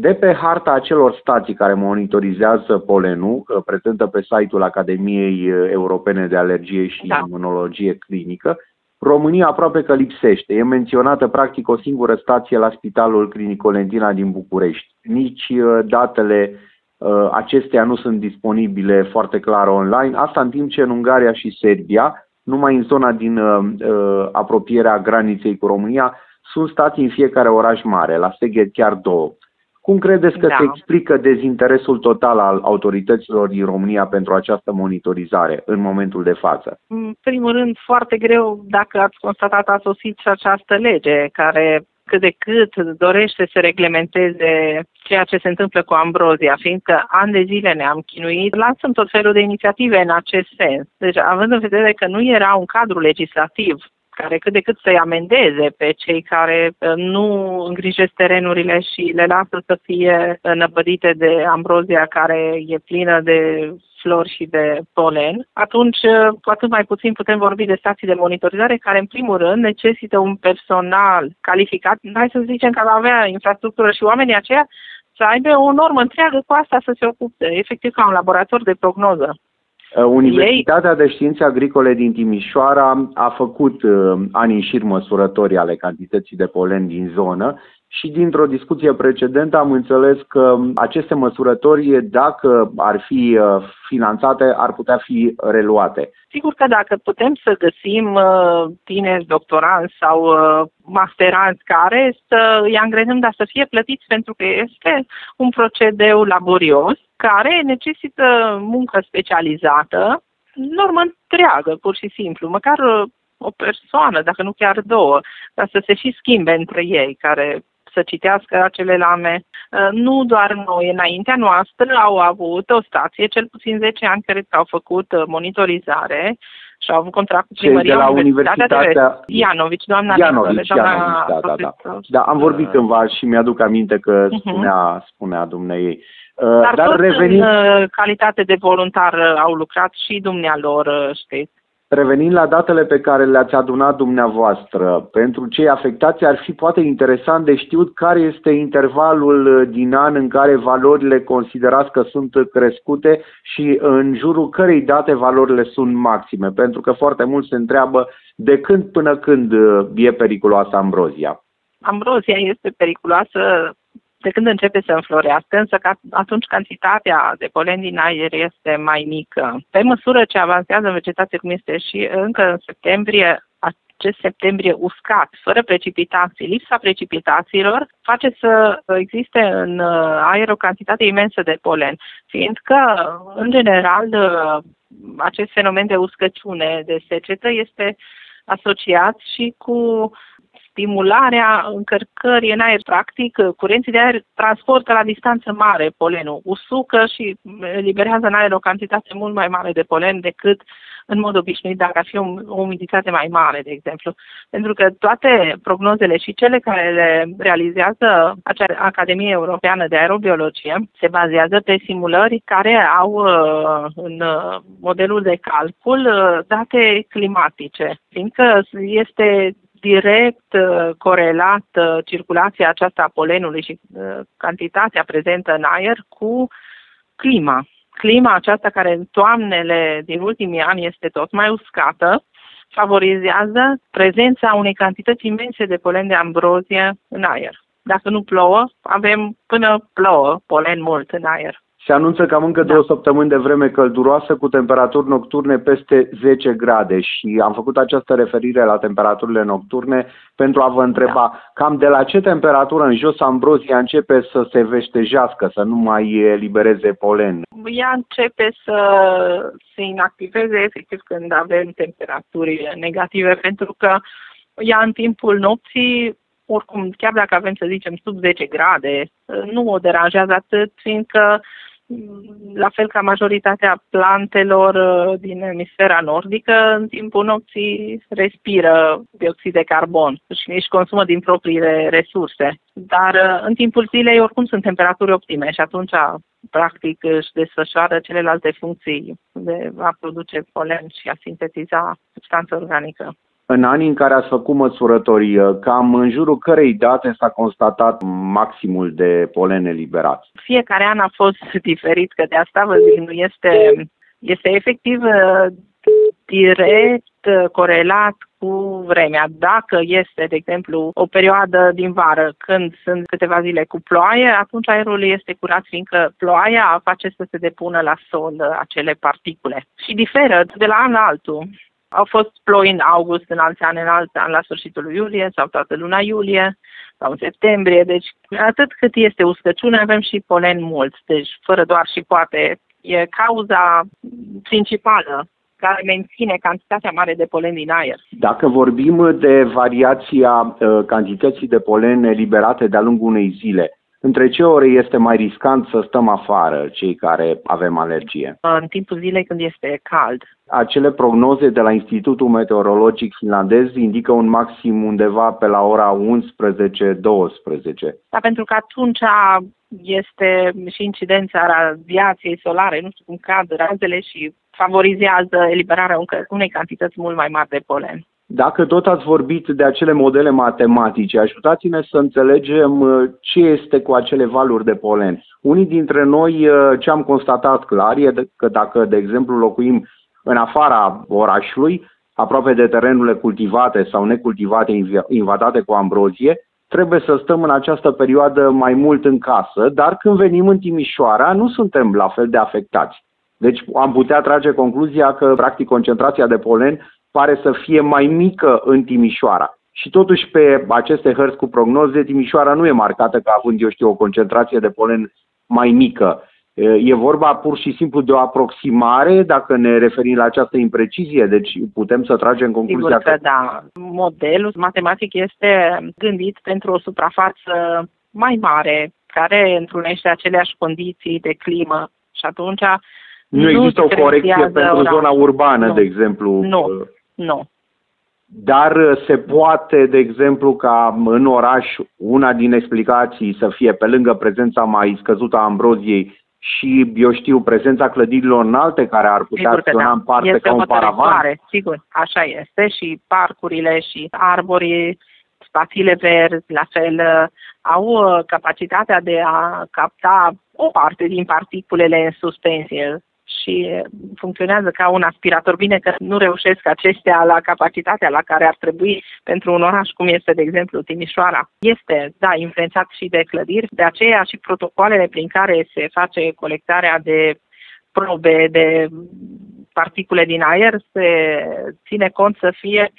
de pe harta acelor stații care monitorizează polenul, prezentă pe site-ul Academiei Europene de Alergie și da. Imunologie Clinică, România aproape că lipsește. E menționată practic o singură stație la Spitalul Clinic Olentina din București. Nici uh, datele uh, acestea nu sunt disponibile foarte clar online. Asta în timp ce în Ungaria și Serbia, numai în zona din uh, uh apropierea graniței cu România, sunt stații în fiecare oraș mare, la Seged chiar două. Cum credeți că da. se explică dezinteresul total al autorităților din România pentru această monitorizare în momentul de față? În primul rând, foarte greu dacă ați constatat a sosit și această lege care cât de cât dorește să reglementeze ceea ce se întâmplă cu ambrozia, fiindcă ani de zile ne-am chinuit, lansăm tot felul de inițiative în acest sens. Deci, având în vedere că nu era un cadru legislativ care cât de cât să-i amendeze pe cei care uh, nu îngrijesc terenurile și le lasă să fie năpădite de ambrozia care e plină de flori și de polen, atunci uh, cu atât mai puțin putem vorbi de stații de monitorizare care, în primul rând, necesită un personal calificat. Hai să zicem că avea infrastructură și oamenii aceia să aibă o normă întreagă cu asta să se ocupe, efectiv ca un laborator de prognoză. Uh, Universitatea de Științe Agricole din Timișoara a făcut uh, ani în șir măsurători ale cantității de polen din zonă și dintr-o discuție precedentă am înțeles că aceste măsurători, dacă ar fi uh, finanțate, ar putea fi reluate. Sigur că dacă putem să găsim uh, tineri doctoranți sau uh, masteranți care să îi angrenăm, dar să fie plătiți pentru că este un procedeu laborios care necesită muncă specializată, normă întreagă, pur și simplu, măcar o persoană, dacă nu chiar două, dar să se și schimbe între ei, care să citească acele lame. Uh, nu doar noi, înaintea noastră au avut o stație, cel puțin 10 ani, cred că au făcut uh, monitorizare și au avut contract cu primăria de la Universitatea, Universitatea... Ianovici, doamna Ianovici, doamna Ianovici, da, da, da. Da, am vorbit uh, cândva și mi-aduc aminte că uh-huh. spunea, spunea dumneei. Dar, Dar tot revenind... în calitate de voluntar au lucrat și dumnealor, știți. Revenind la datele pe care le-ați adunat dumneavoastră, pentru cei afectați ar fi poate interesant de știut care este intervalul din an în care valorile considerați că sunt crescute și în jurul cărei date valorile sunt maxime, pentru că foarte mult se întreabă de când până când e periculoasă ambrozia. Ambrozia este periculoasă de când începe să înflorească, însă că atunci cantitatea de polen din aer este mai mică. Pe măsură ce avansează vegetația, cum este și încă în septembrie, acest septembrie uscat, fără precipitații, lipsa precipitațiilor, face să existe în aer o cantitate imensă de polen, fiindcă, în general, acest fenomen de uscăciune, de secetă, este asociat și cu stimularea încărcării în aer. Practic, curenții de aer transportă la distanță mare polenul, usucă și eliberează în aer o cantitate mult mai mare de polen decât în mod obișnuit dacă ar fi o, umiditate mai mare, de exemplu. Pentru că toate prognozele și cele care le realizează acea Academie Europeană de Aerobiologie se bazează pe simulări care au uh, în modelul de calcul uh, date climatice, fiindcă este direct uh, corelată circulația aceasta a polenului și uh, cantitatea prezentă în aer cu clima. Clima aceasta care în toamnele din ultimii ani este tot mai uscată, favorizează prezența unei cantități imense de polen de ambrozie în aer. Dacă nu plouă, avem până plouă polen mult în aer. Se anunță cam încă da. două săptămâni de vreme călduroasă cu temperaturi nocturne peste 10 grade și am făcut această referire la temperaturile nocturne pentru a vă întreba da. cam de la ce temperatură în jos ambrozia începe să se veștejească, să nu mai elibereze polen? Ea începe să se inactiveze efectiv când avem temperaturi negative pentru că ea în timpul nopții oricum, chiar dacă avem, să zicem, sub 10 grade, nu o deranjează atât, fiindcă la fel ca majoritatea plantelor uh, din emisfera nordică, în timpul nopții respiră dioxid de carbon și își consumă din propriile resurse. Dar uh, în timpul zilei oricum sunt temperaturi optime și atunci practic își desfășoară celelalte funcții de a produce polen și a sintetiza substanță organică. În anii în care ați făcut măsurători, uh, cam în jurul cărei date s-a constatat maximul de polen eliberat? Fiecare an a fost diferit, că de asta vă zic, nu este, este efectiv uh, direct uh, corelat cu vremea. Dacă este, de exemplu, o perioadă din vară când sunt câteva zile cu ploaie, atunci aerul este curat, fiindcă ploaia face să se depună la sol acele particule. Și diferă de la an la altul. Au fost ploi în august, în alți ani, în alți ani, la sfârșitul lui iulie sau toată luna iulie sau în septembrie. Deci, atât cât este uscăciune, avem și polen mult. Deci, fără doar și poate, e cauza principală care menține cantitatea mare de polen din aer. Dacă vorbim de variația uh, cantității de polen eliberate de-a lungul unei zile, între ce ore este mai riscant să stăm afară, cei care avem alergie? În timpul zilei când este cald. Acele prognoze de la Institutul Meteorologic Finlandez indică un maxim undeva pe la ora 11-12. Da, pentru că atunci este și incidența radiației solare, nu știu cum cad razele și favorizează eliberarea unei cantități mult mai mari de polen. Dacă tot ați vorbit de acele modele matematice, ajutați-ne să înțelegem uh, ce este cu acele valuri de polen. Unii dintre noi uh, ce am constatat clar e că dacă, de exemplu, locuim în afara orașului, aproape de terenurile cultivate sau necultivate invadate cu ambrozie, trebuie să stăm în această perioadă mai mult în casă, dar când venim în Timișoara nu suntem la fel de afectați. Deci am putea trage concluzia că, practic, concentrația de polen pare să fie mai mică în Timișoara. Și totuși pe aceste hărți cu prognoze, Timișoara nu e marcată ca având, eu știu, o concentrație de polen mai mică. E vorba pur și simplu de o aproximare, dacă ne referim la această imprecizie, deci putem să tragem concluzia Sigur că, că da. Modelul matematic este gândit pentru o suprafață mai mare, care întrunește aceleași condiții de climă și atunci nu, nu există o corecție pentru zona urbană, nu. de exemplu. Nu, nu. Dar uh, se poate, de exemplu, ca în oraș una din explicații să fie pe lângă prezența mai scăzută a ambroziei și, eu știu, prezența clădirilor înalte care ar putea acționa da. în parte este ca un paravan? Sigur, așa este și parcurile și arborii, spațiile verzi, la fel, uh, au uh, capacitatea de a capta o parte din particulele în suspensie și funcționează ca un aspirator. Bine că nu reușesc acestea la capacitatea la care ar trebui pentru un oraș cum este, de exemplu, Timișoara. Este, da, influențat și de clădiri, de aceea și protocoalele prin care se face colectarea de probe de particule din aer se ține cont să fie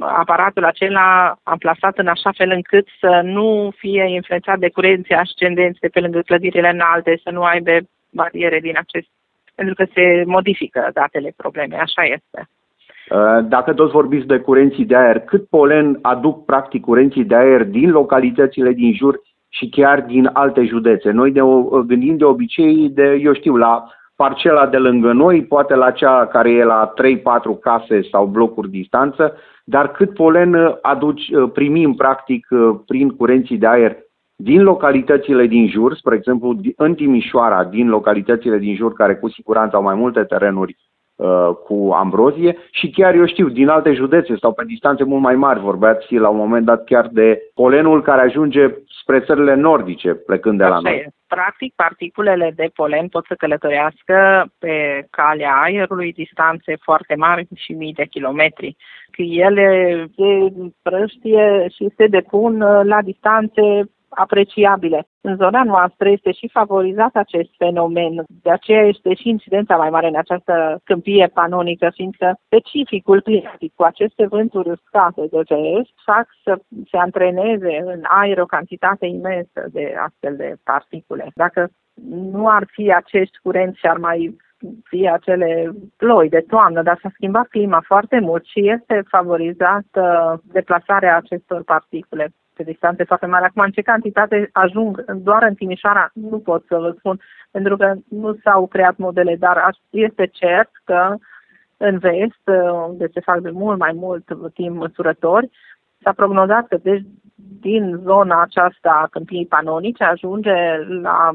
aparatul acela amplasat în așa fel încât să nu fie influențat de curenții ascendenți de pe lângă clădirile înalte, să nu aibă bariere din acest pentru că se modifică datele probleme, așa este. Uh, dacă toți vorbiți de curenții de aer, cât polen aduc practic curenții de aer din localitățile din jur și chiar din alte județe? Noi ne gândim de obicei de, eu știu, la parcela de lângă noi, poate la cea care e la 3-4 case sau blocuri distanță, dar cât polen aduci, primim practic prin curenții de aer din localitățile din jur, spre exemplu în Timișoara, din localitățile din jur care cu siguranță au mai multe terenuri uh, cu ambrozie și chiar eu știu, din alte județe sau pe distanțe mult mai mari, vorbeați la un moment dat chiar de polenul care ajunge spre țările nordice, plecând de la noi. E. Practic, particulele de polen pot să călătorească pe calea aerului distanțe foarte mari și mii de kilometri. Ele se prăștie și se depun uh, la distanțe apreciabile. În zona noastră este și favorizat acest fenomen, de aceea este și incidența mai mare în această câmpie panonică, fiindcă specificul climatic cu aceste vânturi uscate de vest fac să se antreneze în aer o cantitate imensă de astfel de particule. Dacă nu ar fi acești curenți și ar mai fi acele ploi de toamnă, dar s-a schimbat clima foarte mult și este favorizată deplasarea acestor particule pe distanțe foarte mari. Acum, în ce cantitate ajung doar în Timișoara, nu pot să vă spun, pentru că nu s-au creat modele, dar este cert că în vest, unde se fac de mult mai mult timp măsurători, s-a prognozat că deci din zona aceasta a câmpiei panonice ajunge la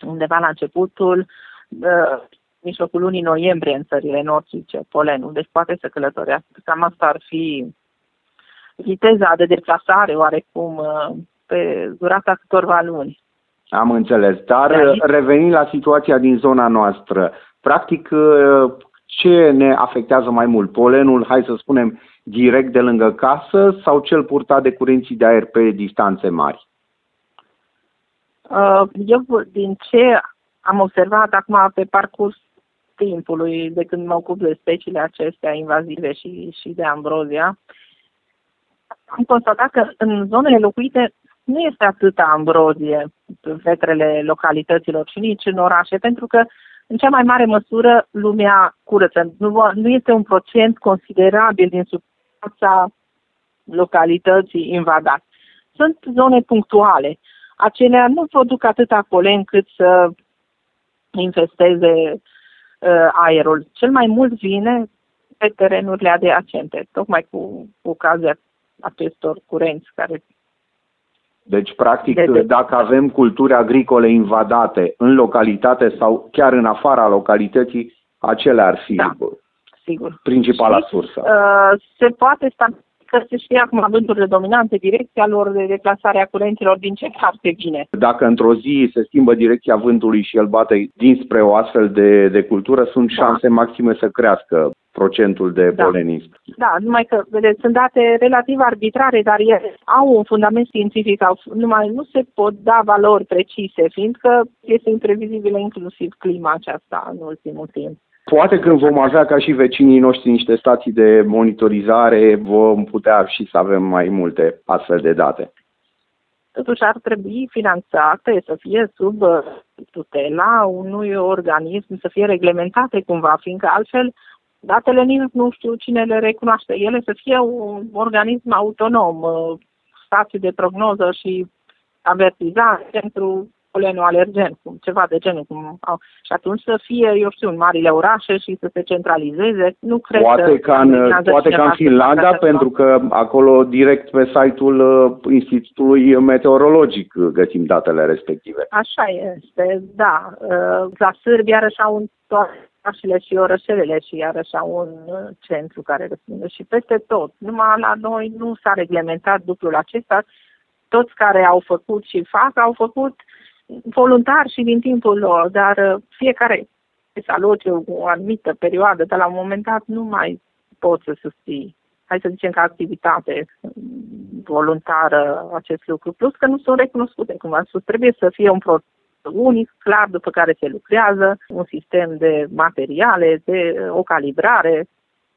undeva la începutul uh, mijlocul lunii noiembrie în țările nordice, polenul, deci poate să călătorească. Cam asta ar fi viteza de deplasare oarecum uh, pe durata câtorva luni. Am înțeles, dar revenind la situația din zona noastră, practic uh, ce ne afectează mai mult? Polenul, hai să spunem, direct de lângă casă sau cel purtat de curenții de aer pe distanțe mari? Uh, eu, din ce am observat acum pe parcurs timpului, de când mă ocup de speciile acestea invazive și, și de ambrozia, am constatat că în zonele locuite nu este atâta ambrozie în vetrele localităților și nici în orașe, pentru că în cea mai mare măsură lumea curăță. Nu, nu este un procent considerabil din suprafața localității invadate. Sunt zone punctuale. Acelea nu produc atâta polen cât să infesteze uh, aerul. Cel mai mult vine pe terenurile adiacente, tocmai cu, cu ocazia acestor curenți care deci, practic, de, de, dacă avem culturi agricole invadate în localitate sau chiar în afara localității, acelea ar fi da, sigur. principala și, sursă. Uh, se poate stabili că se știe acum vânturile dominante, direcția lor de deplasare a curenților din ce parte vine. Dacă într-o zi se schimbă direcția vântului și el bate dinspre o astfel de, de cultură, sunt da. șanse maxime să crească procentul de da. polenism. Da, numai că, vedeți, sunt date relativ arbitrare, dar ele au un fundament științific, au, numai nu se pot da valori precise, fiindcă este imprevizibilă inclusiv clima aceasta în ultimul timp. Poate când vom avea ca și vecinii noștri niște stații de monitorizare, vom putea și să avem mai multe astfel de date. Totuși ar trebui finanțate să fie sub uh, tutela unui organism, să fie reglementate cumva, fiindcă altfel datele nici nu știu cine le recunoaște. Ele să fie un organism autonom, uh, stații de prognoză și avertizare pentru polenul alergen, cum, ceva de genul. Cum au. Și atunci să fie, eu știu, în marile orașe și să se centralizeze. Nu cred poate ca în, poate ca în Finlanda, pentru că acolo direct pe site-ul uh, Institutului Meteorologic găsim datele respective. Așa este, da. Uh, la Sârbi iarăși au un orașele și orășelele și iarăși au un uh, centru care răspunde și peste tot. Numai la noi nu s-a reglementat lucrul acesta. Toți care au făcut și fac au făcut voluntar și din timpul lor, dar uh, fiecare să aloce o anumită perioadă, dar la un moment dat nu mai poți să susții. Hai să zicem ca activitate voluntară acest lucru. Plus că nu sunt recunoscute, cum am spus, trebuie să fie un proces unic, clar, după care se lucrează, un sistem de materiale, de o calibrare,